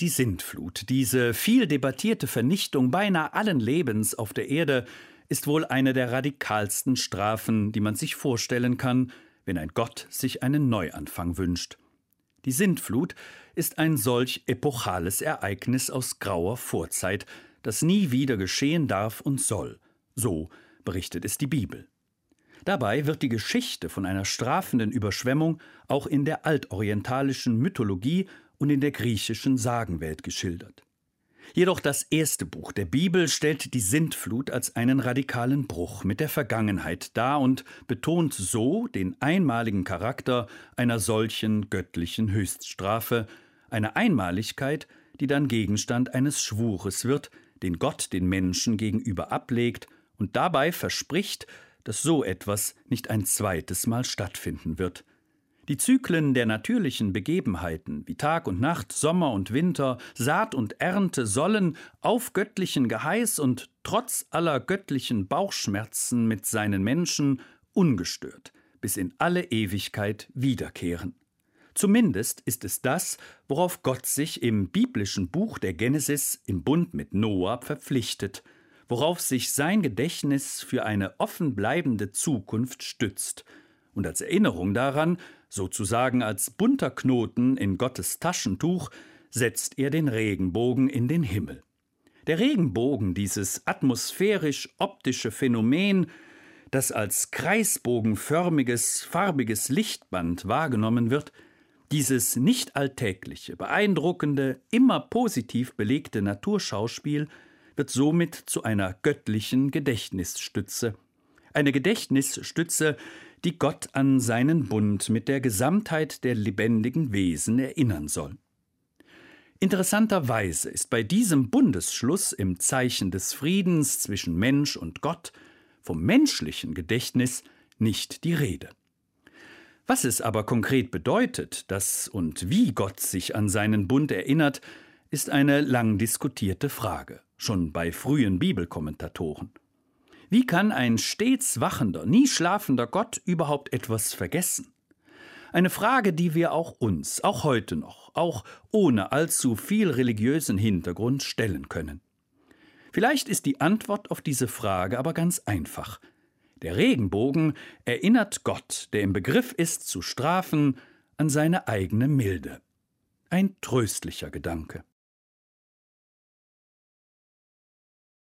Die Sintflut, diese viel debattierte Vernichtung beinahe allen Lebens auf der Erde, ist wohl eine der radikalsten Strafen, die man sich vorstellen kann, wenn ein Gott sich einen Neuanfang wünscht. Die Sintflut ist ein solch epochales Ereignis aus grauer Vorzeit, das nie wieder geschehen darf und soll. So berichtet es die Bibel. Dabei wird die Geschichte von einer strafenden Überschwemmung auch in der altorientalischen Mythologie und in der griechischen Sagenwelt geschildert. Jedoch das erste Buch der Bibel stellt die Sintflut als einen radikalen Bruch mit der Vergangenheit dar und betont so den einmaligen Charakter einer solchen göttlichen Höchststrafe, eine Einmaligkeit, die dann Gegenstand eines Schwures wird, den Gott den Menschen gegenüber ablegt und dabei verspricht, dass so etwas nicht ein zweites Mal stattfinden wird. Die Zyklen der natürlichen Begebenheiten wie Tag und Nacht, Sommer und Winter, Saat und Ernte sollen auf göttlichen Geheiß und trotz aller göttlichen Bauchschmerzen mit seinen Menschen ungestört bis in alle Ewigkeit wiederkehren. Zumindest ist es das, worauf Gott sich im biblischen Buch der Genesis im Bund mit Noah verpflichtet, worauf sich sein Gedächtnis für eine offen bleibende Zukunft stützt und als Erinnerung daran sozusagen als bunter Knoten in Gottes Taschentuch, setzt er den Regenbogen in den Himmel. Der Regenbogen, dieses atmosphärisch-optische Phänomen, das als kreisbogenförmiges, farbiges Lichtband wahrgenommen wird, dieses nicht alltägliche, beeindruckende, immer positiv belegte Naturschauspiel wird somit zu einer göttlichen Gedächtnisstütze. Eine Gedächtnisstütze, die Gott an seinen Bund mit der Gesamtheit der lebendigen Wesen erinnern soll. Interessanterweise ist bei diesem Bundesschluss im Zeichen des Friedens zwischen Mensch und Gott vom menschlichen Gedächtnis nicht die Rede. Was es aber konkret bedeutet, dass und wie Gott sich an seinen Bund erinnert, ist eine lang diskutierte Frage, schon bei frühen Bibelkommentatoren. Wie kann ein stets wachender, nie schlafender Gott überhaupt etwas vergessen? Eine Frage, die wir auch uns, auch heute noch, auch ohne allzu viel religiösen Hintergrund stellen können. Vielleicht ist die Antwort auf diese Frage aber ganz einfach. Der Regenbogen erinnert Gott, der im Begriff ist zu strafen, an seine eigene Milde. Ein tröstlicher Gedanke.